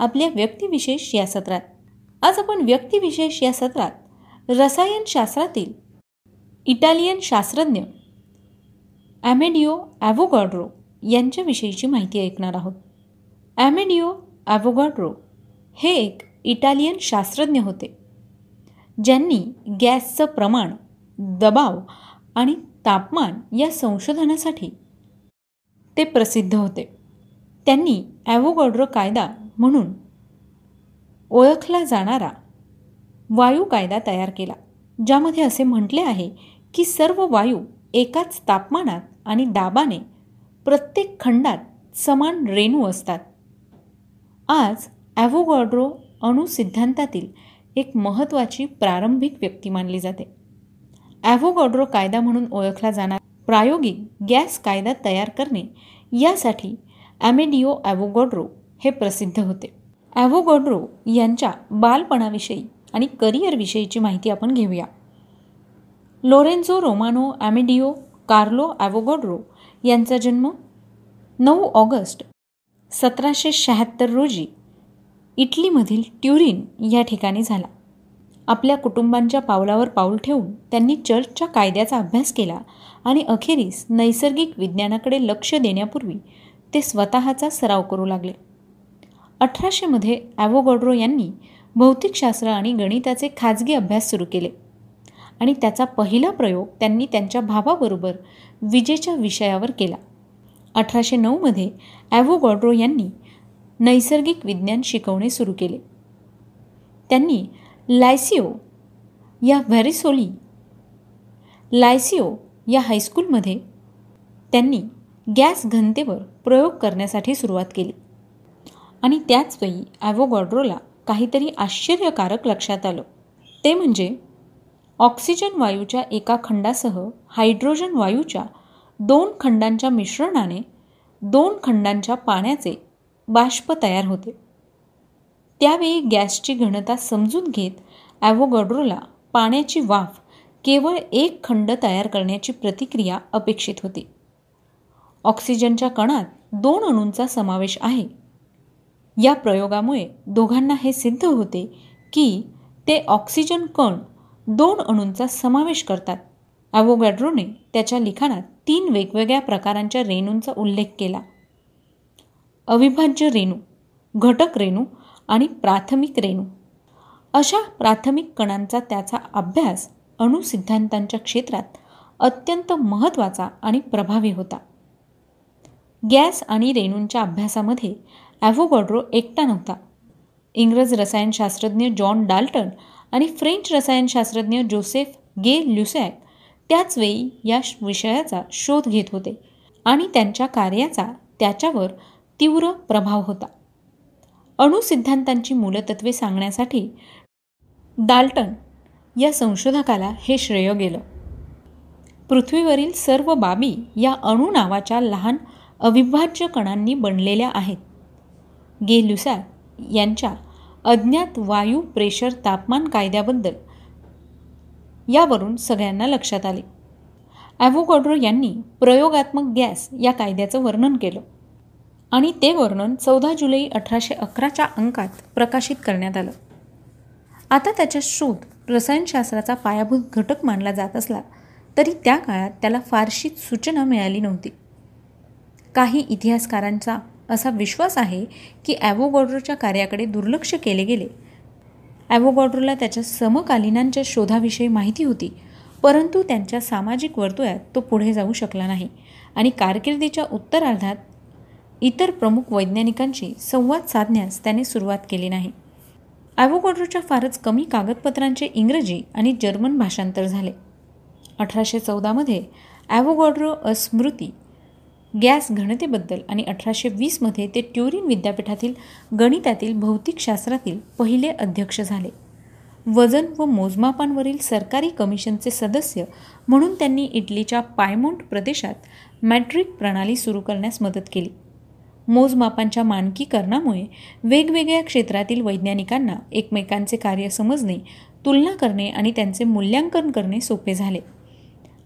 आपल्या व्यक्तिविशेष या सत्रात. आज आपण व्यक्तिविशेष या सत्रात रसायनशास्त्रातील इटालियन शास्त्रज्ञ ॲमेडिओ ॲव्होगॉड्रो यांच्याविषयीची माहिती ऐकणार आहोत. ॲमेडिओ ॲव्होगॉड्रो हे एक इटालियन शास्त्रज्ञ होते ज्यांनी गॅसचं प्रमाण दबाव आणि तापमान या संशोधनासाठी ते प्रसिद्ध होते. त्यांनी ॲव्होगॉड्रो कायदा म्हणून ओळखला जाणारा वायू कायदा तयार केला ज्यामध्ये असे म्हटले आहे की सर्व वायू एकाच तापमानात आणि दाबाने प्रत्येक खंडात समान रेणू असतात. आज ॲव्होगॉड्रो अणुसिद्धांतातील एक महत्त्वाची प्रारंभिक व्यक्ती मानली जाते. ॲव्होगॉड्रो कायदा म्हणून ओळखला जाणार प्रायोगिक गॅस कायदा तयार करणे यासाठी ॲमेडिओ ॲव्होगॉड्रो हे प्रसिद्ध होते. ॲव्होगॉड्रो यांच्या बालपणाविषयी आणि करिअरविषयीची माहिती आपण घेऊया. Lorenzo Romano Amedeo Carlo Avogadro यांचा जन्म नऊ ऑगस्ट सतराशे शहात्तर रोजी इटलीमधील ट्युरिन या ठिकाणी झाला. आपल्या कुटुंबांच्या पावलावर पाऊल ठेवून त्यांनी चर्चच्या कायद्याचा अभ्यास केला आणि अखेरीस नैसर्गिक विज्ञानाकडे लक्ष देण्यापूर्वी ते स्वतःचा सराव करू लागले. अठराशेमध्ये ॲवोगॉड्रो यांनी भौतिकशास्त्र आणि गणिताचे खाजगी अभ्यास सुरू केले. आणि त्याचा पहिला प्रयोग त्यांनी त्यांच्या भावाबरोबर विजेच्या विषयावर केला. अठराशे नऊमध्ये ॲव्होगॉड्रो यांनी नैसर्गिक विज्ञान शिकवणे सुरू केले. त्यांनी लायसिओ या व्हॅरिसोली लायसिओ या हायस्कूलमध्ये त्यांनी गॅस घनतेवर प्रयोग करण्यासाठी सुरुवात केली. आणि त्याचवेळी ॲव्होगॉड्रोला काहीतरी आश्चर्यकारक लक्षात आलं. ते म्हणजे ऑक्सिजन वायूच्या एका खंडासह हायड्रोजन वायूच्या दोन खंडांच्या मिश्रणाने दोन खंडांच्या पाण्याचे बाष्प तयार होते. त्यावेळी गॅसची घनता समजून घेत ॲव्होगॉड्रोला पाण्याची वाफ केवळ एक खंड तयार करण्याची प्रतिक्रिया अपेक्षित होती. ऑक्सिजनच्या कणात दोन अणूंचा समावेश आहे. या प्रयोगामुळे दोघांना हे सिद्ध होते की ते ऑक्सिजन कण दोन अणूंचा समावेश करतात. अवोगॅड्रोने त्याच्या लिखाणात तीन वेगवेगळ्या प्रकारांच्या रेणूंचा उल्लेख केला. अविभाज्य रेणू घटक रेणू आणि प्राथमिक रेणू. अशा प्राथमिक कणांचा त्याचा अभ्यास अणुसिद्धांतांच्या क्षेत्रात अत्यंत महत्त्वाचा आणि प्रभावी होता. गॅस आणि रेणूंच्या अभ्यासामध्ये ॲव्होगॉड्रो एकटा नव्हता. इंग्रज रसायनशास्त्रज्ञ जॉन डाल्टन आणि फ्रेंच रसायनशास्त्रज्ञ जोसेफ गे ल्युसॅक त्याचवेळी या विषयाचा शोध घेत होते आणि त्यांच्या कार्याचा त्याच्यावर तीव्र प्रभाव होता. अणुसिद्धांतांची मूलतत्वे सांगण्यासाठी डाल्टन या संशोधकाला हे श्रेय गेलं. पृथ्वीवरील सर्व बाबी या अणू नावाच्या लहान अविभाज्य कणांनी बनलेल्या आहेत. गे लुसॅ यांच्या अज्ञात वायू प्रेशर तापमान कायद्याबद्दल यावरून सगळ्यांना लक्षात आले. ॲव्होगॉड्रो यांनी प्रयोगात्मक गॅस या कायद्याचं वर्णन केलं आणि ते वर्णन चौदा जुलै अठराशे अकराच्या अंकात प्रकाशित करण्यात आलं. आता त्याचा शोध रसायनशास्त्राचा पायाभूत घटक मानला जात असला तरी त्या काळात त्याला फारशी सूचना मिळाली नव्हती. काही इतिहासकारांचा असा विश्वास आहे की ॲव्होगॉड्रोच्या कार्याकडे दुर्लक्ष केले गेले. ॲव्होगॉड्रोला त्याच्या समकालीनांच्या शोधाविषयी माहिती होती परंतु त्यांच्या सामाजिक वर्तुळात तो पुढे जाऊ शकला नाही आणि कारकिर्दीच्या उत्तरार्धात इतर प्रमुख वैज्ञानिकांशी संवाद साधण्यास त्याने सुरुवात केली नाही. ॲव्होगॉड्रोच्या फारच कमी कागदपत्रांचे इंग्रजी आणि जर्मन भाषांतर झाले. अठराशे चौदामध्ये ॲव्होगॉड्रो अस्मृती गॅस घनतेबद्दल आणि अठराशे वीसमध्ये ते ट्युरिन विद्यापीठातील गणितातील भौतिकशास्त्रातील पहिले अध्यक्ष झाले. वजन व मोजमापांवरील सरकारी कमिशनचे सदस्य म्हणून त्यांनी इटलीच्या पायमोंट प्रदेशात मॅट्रिक प्रणाली सुरू करण्यास मदत केली. मोजमापांच्या मानकीकरणामुळे वेगवेगळ्या क्षेत्रातील वैज्ञानिकांना एकमेकांचे कार्य समजणे तुलना करणे आणि त्यांचे मूल्यांकन करणे सोपे झाले.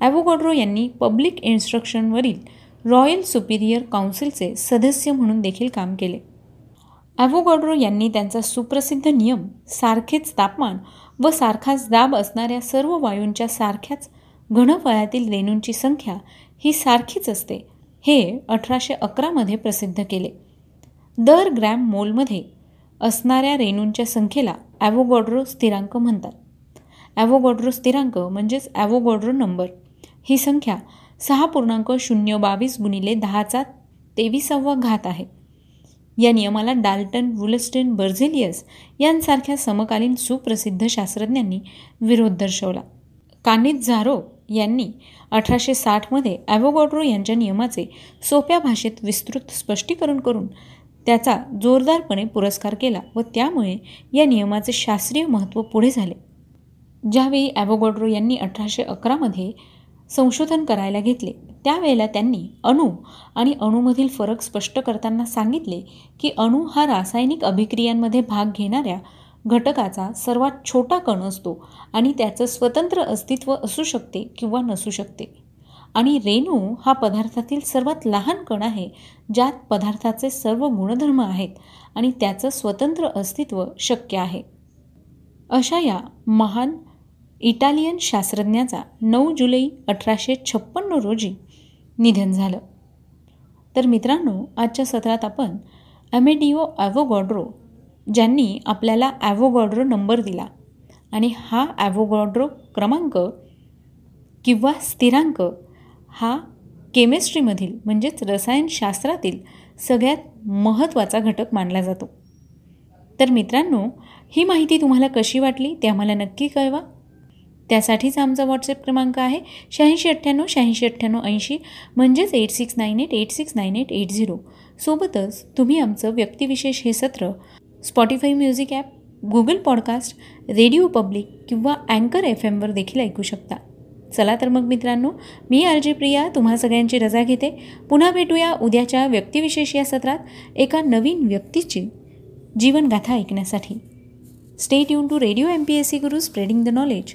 ॲव्होगॉड्रो यांनी पब्लिक इन्स्ट्रक्शनवरील रॉयल सुपिरियर काउन्सिलचे सदस्य म्हणून देखील काम केले. ॲव्होगॉड्रो यांनी त्यांचा सुप्रसिद्ध नियम सारखेच तापमान व सारखाच दाब असणाऱ्या सर्व वायूंच्या सारख्याच घनफळातील रेणूंची संख्या ही सारखीच असते हे अठराशे अकरामध्ये प्रसिद्ध केले. दर ग्रॅम मोलमध्ये असणाऱ्या रेणूंच्या संख्येला ॲव्होगॉड्रो स्थिरांक म्हणतात. ॲव्होगॉड्रो स्थिरांक म्हणजेच ॲव्होगॉड्रो नंबर ही संख्या सहा पूर्णांक शून्य बावीस गुणिले दहाचा तेविसावा घात आहे. या नियमाला डाल्टन वुलस्टेन बर्झेलियस यांसारख्या समकालीन सुप्रसिद्ध शास्त्रज्ञांनी विरोध दर्शवला. कानित झारो यांनी अठराशे साठमध्ये ॲव्होगॉड्रो यांच्या नियमाचे सोप्या भाषेत विस्तृत स्पष्टीकरण करून त्याचा जोरदारपणे पुरस्कार केला व त्यामुळे या नियमाचे शास्त्रीय महत्त्व पुढे झाले. ज्यावेळी ॲव्होगॉड्रो यांनी अठराशे अकरामध्ये संशोधन करायला घेतले. त्यावेळेला त्यांनी अणू आणि अणूमधील फरक स्पष्ट करताना सांगितले की अणू हा रासायनिक अभिक्रियांमध्ये भाग घेणाऱ्या घटकाचा सर्वात छोटा कण असतो आणि त्याचं स्वतंत्र अस्तित्व असू शकते किंवा नसू शकते. आणि रेणू हा पदार्थातील सर्वात लहान कण आहे ज्यात पदार्थाचे सर्व गुणधर्म आहेत आणि त्याचं स्वतंत्र अस्तित्व शक्य आहे. अशा या महान इटालियन शास्त्रज्ञाचा नऊ जुलै अठराशे छप्पन्न रोजी निधन झालं. तर मित्रांनो आजच्या सत्रात आपण अमेडिओ ॲव्होगॉड्रो ज्यांनी आपल्याला ॲव्होगॉड्रो नंबर दिला आणि हा ॲव्होगॉड्रो क्रमांक किंवा स्थिरांक हा केमिस्ट्रीमधील म्हणजेच रसायनशास्त्रातील सगळ्यात महत्त्वाचा घटक मानला जातो. तर मित्रांनो ही माहिती तुम्हाला कशी वाटली ते आम्हाला नक्की कळवा. त्यासाठीच आमचा व्हॉट्सअप क्रमांक आहे शहाऐंशी अठ्ठ्याण्णव शहाऐंशी अठ्ठ्याण्णव ऐंशी म्हणजेच eight six nine eight eight six nine eight eight zero सोबतच तुम्ही आमचं व्यक्तिविशेष हे सत्र Spotify music app Google podcast Radio Public किंवा अँकर एफ एमवर देखील ऐकू शकता. चला तर मग मित्रांनो मी आर जे प्रिया तुम्हा सगळ्यांची रजा घेते. पुन्हा भेटूया उद्याच्या व्यक्तिविशेष या सत्रात एका नवीन व्यक्तीची जीवनगाथा ऐकण्यासाठी. Stay युन to radio M P S C Guru spreading the knowledge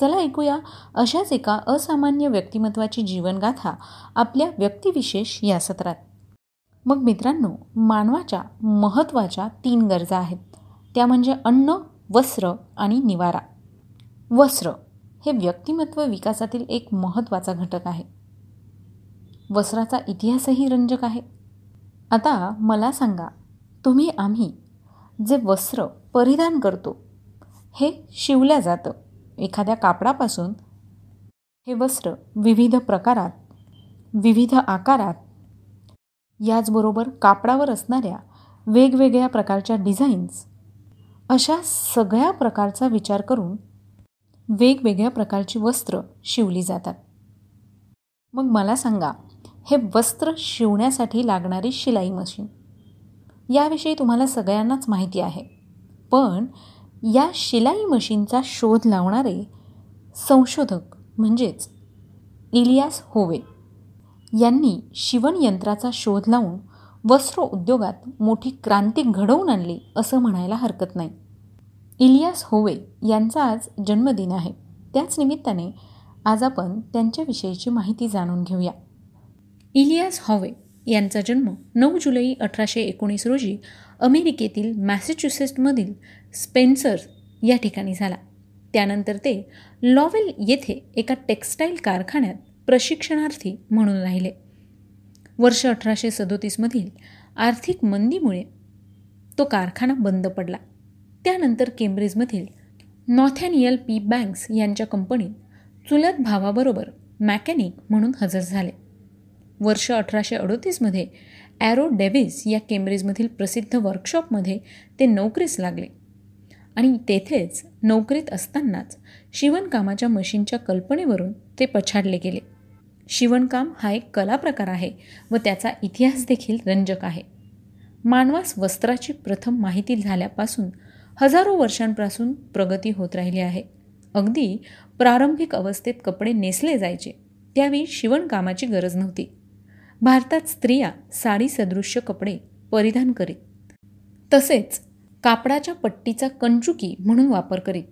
चला ऐकूया. अशाच एका असामान्य व्यक्तिमत्वाची जीवनगाथा आपल्या व्यक्तिविशेष या सत्रात. मग मित्रांनो मानवाच्या महत्त्वाच्या तीन गरजा आहेत. त्या म्हणजे अन्न वस्त्र आणि निवारा. वस्त्र हे व्यक्तिमत्व विकासातील एक महत्त्वाचा घटक आहे. वस्त्राचा इतिहासही रंजक आहे. आता मला सांगा तुम्ही आम्ही जे वस्त्र परिधान करतो हे शिवल्या जातं. एखाद्या कापडापासून हे वस्त्र विविध प्रकारात विविध आकारात याचबरोबर कापडावर असणाऱ्या वेगवेगळ्या प्रकारच्या डिझाईन्स अशा सगळ्या प्रकारचा विचार करून वेगवेगळ्या प्रकारची वस्त्र शिवली जातात. मग मला सांगा हे वस्त्र शिवण्यासाठी लागणारी शिलाई मशीन याविषयी तुम्हाला सगळ्यांनाच माहिती आहे. पण या शिलाई मशीनचा शोध लावणारे संशोधक म्हणजेच इलियास होवे यांनी शिवणयंत्राचा शोध लावून वस्त्र उद्योगात मोठी क्रांती घडवून आणली असं म्हणायला हरकत नाही. इलियास होवे यांचा आज जन्मदिन आहे. त्याच निमित्ताने आज आपण त्यांच्याविषयीची माहिती जाणून घेऊया. इलियास हॉवे यांचा जन्म नऊ जुलै अठराशे एकोणीस रोजी अमेरिकेतील मॅसेच्युसेट्समधील स्पेन्सर या ठिकाणी झाला. त्यानंतर ते लॉवेल येथे एका टेक्स्टाईल कारखान्यात प्रशिक्षणार्थी म्हणून राहिले. वर्ष अठराशे सदोतीसमधील आर्थिक मंदीमुळे तो कारखाना बंद पडला. त्यानंतर केम्ब्रिजमधील नॉथॅनियल पी बँक्स यांच्या कंपनीत चुलत भावाबरोबर मॅकॅनिक म्हणून हजर झाले. वर्ष अठराशे अडोतीसमध्ये ॲरो डेव्हिस या केम्ब्रिजमधील प्रसिद्ध वर्कशॉपमध्ये ते नोकरीस लागले. आणि तेथेच नोकरीत असतानाच शिवणकामाच्या मशीनच्या कल्पनेवरून ते पछाडले गेले. शिवणकाम हा एक कला प्रकार आहे व त्याचा इतिहास देखील रंजक आहे. मानवास वस्त्राची प्रथम माहिती झाल्यापासून हजारो वर्षांपासून प्रगती होत राहिली आहे. अगदी प्रारंभिक अवस्थेत कपडे नेसले जायचे त्यावेळी शिवणकामाची गरज नव्हती. भारतात स्त्रिया साडी सदृश्य कपडे परिधान करीत. तसेच कापडाच्या पट्टीचा कंचुकी म्हणून वापर करीत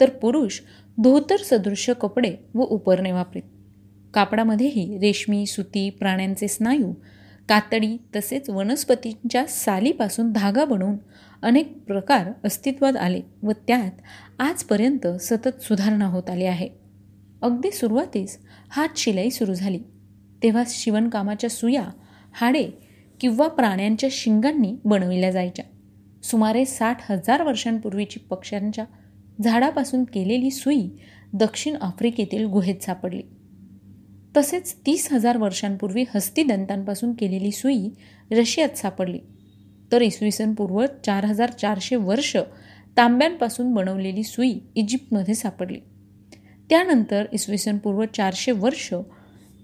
तर पुरुष धोतर सदृश्य कपडे व उपरणे वापरीत. कापडामध्येही रेशमी सुती प्राण्यांचे स्नायू कातडी तसेच वनस्पतींच्या सालीपासून धागा बनवून अनेक प्रकार अस्तित्वात आले व त्यात आजपर्यंत सतत सुधारणा होत आली आहे. अगदी सुरुवातीस हात शिलाई सुरू झाली. तेव्हा शिवणकामाच्या सुया हाडे किंवा प्राण्यांच्या शिंगांनी बनविल्या जायच्या. सुमारे साठ हजार वर्षांपूर्वीची पक्ष्यांच्या झाडापासून केलेली सुई दक्षिण आफ्रिकेतील गुहेत सापडली. तसेच तीस हजार वर्षांपूर्वी हस्तिदंतांपासून केलेली सुई रशियात सापडली. तर इसवी सन पूर्व चार हजार चारशे वर्ष तांब्यांपासून बनवलेली सुई इजिप्तमध्ये सापडली. त्यानंतर इसवी सन पूर्व चारशे वर्ष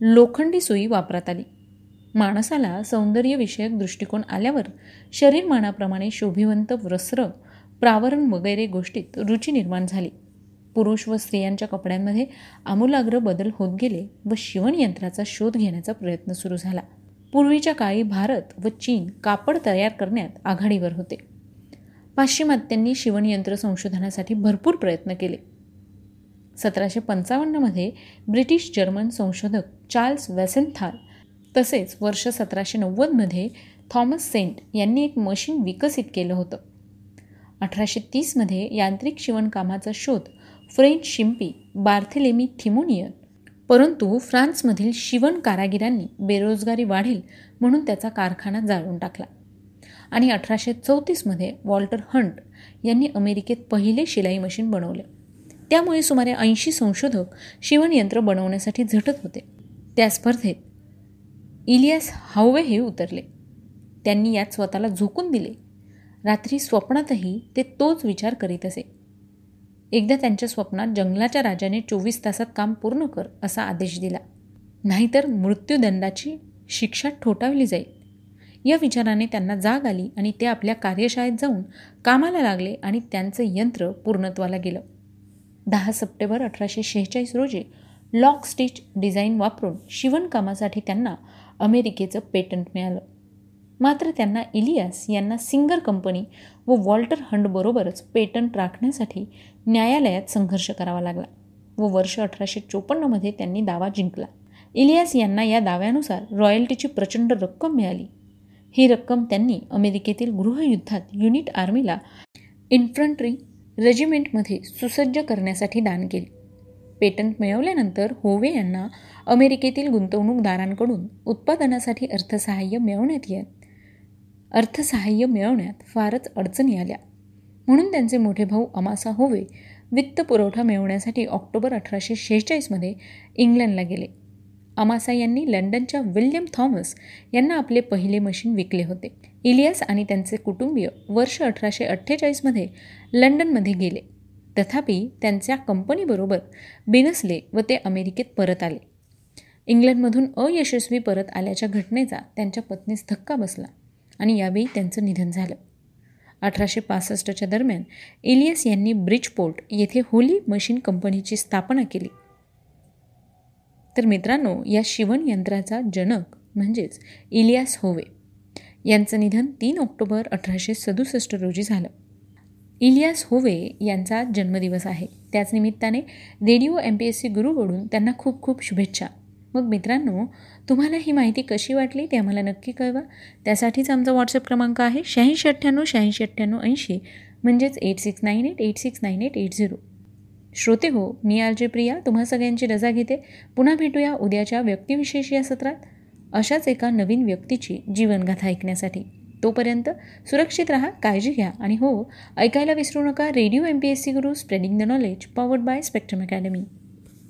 लोखंडी सुई वापरात आली. माणसाला सौंदर्यविषयक दृष्टिकोन आल्यावर शरीरमानाप्रमाणे शोभिवंत वस्त्र प्रावरण वगैरे गोष्टीत रुची निर्माण झाली. पुरुष व स्त्रियांच्या कपड्यांमध्ये आमूलाग्र बदल होत गेले व शिवणयंत्राचा शोध घेण्याचा प्रयत्न सुरू झाला. पूर्वीच्या काळी भारत व चीन कापड तयार करण्यात आघाडीवर होते. पाश्चिमात्यांनी शिवणयंत्र संशोधनासाठी भरपूर प्रयत्न केले. सतराशे पंचावन्नमध्ये ब्रिटिश जर्मन संशोधक चार्ल्स वेसेनथाल तसेच वर्ष सतराशे नव्वदमध्ये थॉमस सेंट यांनी एक मशीन विकसित केलं होतं. अठराशे तीसमध्ये यांत्रिक शिवणकामाचा शोध फ्रेंच शिंपी बार्थेलेमी थिमोनियन परंतु फ्रान्समधील शिवण कारागिरांनी बेरोजगारी वाढेल म्हणून त्याचा कारखाना जाळून टाकला. आणि अठराशे चौतीसमध्ये वॉल्टर हंट यांनी अमेरिकेत पहिले शिलाई मशीन बनवले. त्यामुळे सुमारे ऐंशी संशोधक शिवणयंत्र बनवण्यासाठी झटत होते. त्या स्पर्धेत इलियास हावे हे उतरले. त्यांनी यात स्वतःला झोकून दिले. रात्री स्वप्नातही ते तोच विचार करीत असे. एकदा त्यांच्या स्वप्नात जंगलाच्या राजाने चोवीस तासात काम पूर्ण कर असा आदेश दिला. नाहीतर मृत्यूदंडाची शिक्षा ठोठावली जाईल. या विचाराने त्यांना जाग आली आणि ते आपल्या कार्यशाळेत जाऊन कामाला लागले आणि त्यांचं यंत्र पूर्णत्वाला गेलं. दहा सप्टेंबर अठराशे शेहेचाळीस रोजी लॉक स्टिच डिझाईन वापरून शिवणकामासाठी त्यांना अमेरिकेचं पेटंट मिळालं. मात्र त्यांना इलियास यांना सिंगर कंपनी व वॉल्टर हंडबरोबरच पेटंट राखण्यासाठी न्यायालयात संघर्ष करावा लागला व वर्ष अठराशे चोपन्नमध्ये त्यांनी दावा जिंकला. इलियास यांना या दाव्यानुसार रॉयल्टीची प्रचंड रक्कम मिळाली. ही रक्कम त्यांनी अमेरिकेतील गृहयुद्धात युनिट आर्मीला इन्फंट्री रेजिमेंटमध्ये सुसज्ज करण्यासाठी दान केली. पेटंट मिळवल्यानंतर होवे यांना अमेरिकेतील गुंतवणूकदारांकडून उत्पादनासाठी अर्थसहाय्य मिळवण्यात येत अर्थसहाय्य मिळवण्यात फारच अडचणी आल्या. म्हणून त्यांचे मोठे भाऊ अमासा होवे वित्तपुरवठा मिळवण्यासाठी ऑक्टोबर अठराशे शेहेचाळीसमध्ये इंग्लंडला गेले. अमासा यांनी लंडनच्या विल्यम थॉमस यांना आपले पहिले मशीन विकले होते. इलियास आणि त्यांचे कुटुंबीय वर्ष अठराशे अठ्ठेचाळीसमध्ये लंडनमध्ये गेले. तथापि त्यांच्या कंपनीबरोबर बिनसले व ते अमेरिकेत परत आले. इंग्लंडमधून अयशस्वी परत आल्याच्या घटनेचा त्यांच्या पत्नीस धक्का बसला आणि यावेळी त्यांचं निधन झालं. अठराशे पासष्टच्या दरम्यान इलियस यांनी ब्रिजपोर्ट येथे होली मशीन कंपनीची स्थापना केली. तर मित्रांनो या शिवण यंत्राचा जनक म्हणजेच इलियास होवे. यांचं निधन तीन ऑक्टोबर अठराशे सदुसष्ट रोजी झालं. इलियास होवे यांचा जन्मदिवस आहे. त्याच निमित्ताने radio M P S C गुरुकडून त्यांना खूप खूप शुभेच्छा. मग मित्रांनो तुम्हाला ही माहिती कशी वाटली ते आम्हाला नक्की कळवा. त्यासाठीच आमचा व्हॉट्सअप क्रमांक आहे शहाऐंशी अठ्ठ्याण्णव शहाऐंशी अठ्ठ्याण्णव ऐंशी. म्हणजेच eight six nine eight eight six nine eight eight zero श्रोते हो मी आर जे प्रिया तुम्हा सगळ्यांची रजा घेते. पुन्हा भेटूया उद्याच्या व्यक्तिविशेष या सत्रात. अशाच एका नवीन व्यक्तीची जीवनगाथा ऐकण्यासाठी. तोपर्यंत सुरक्षित राहा काळजी घ्या. आणि हो ऐकायला विसरू नका radio M P S C Guru spreading the knowledge powered by Spectrum Academy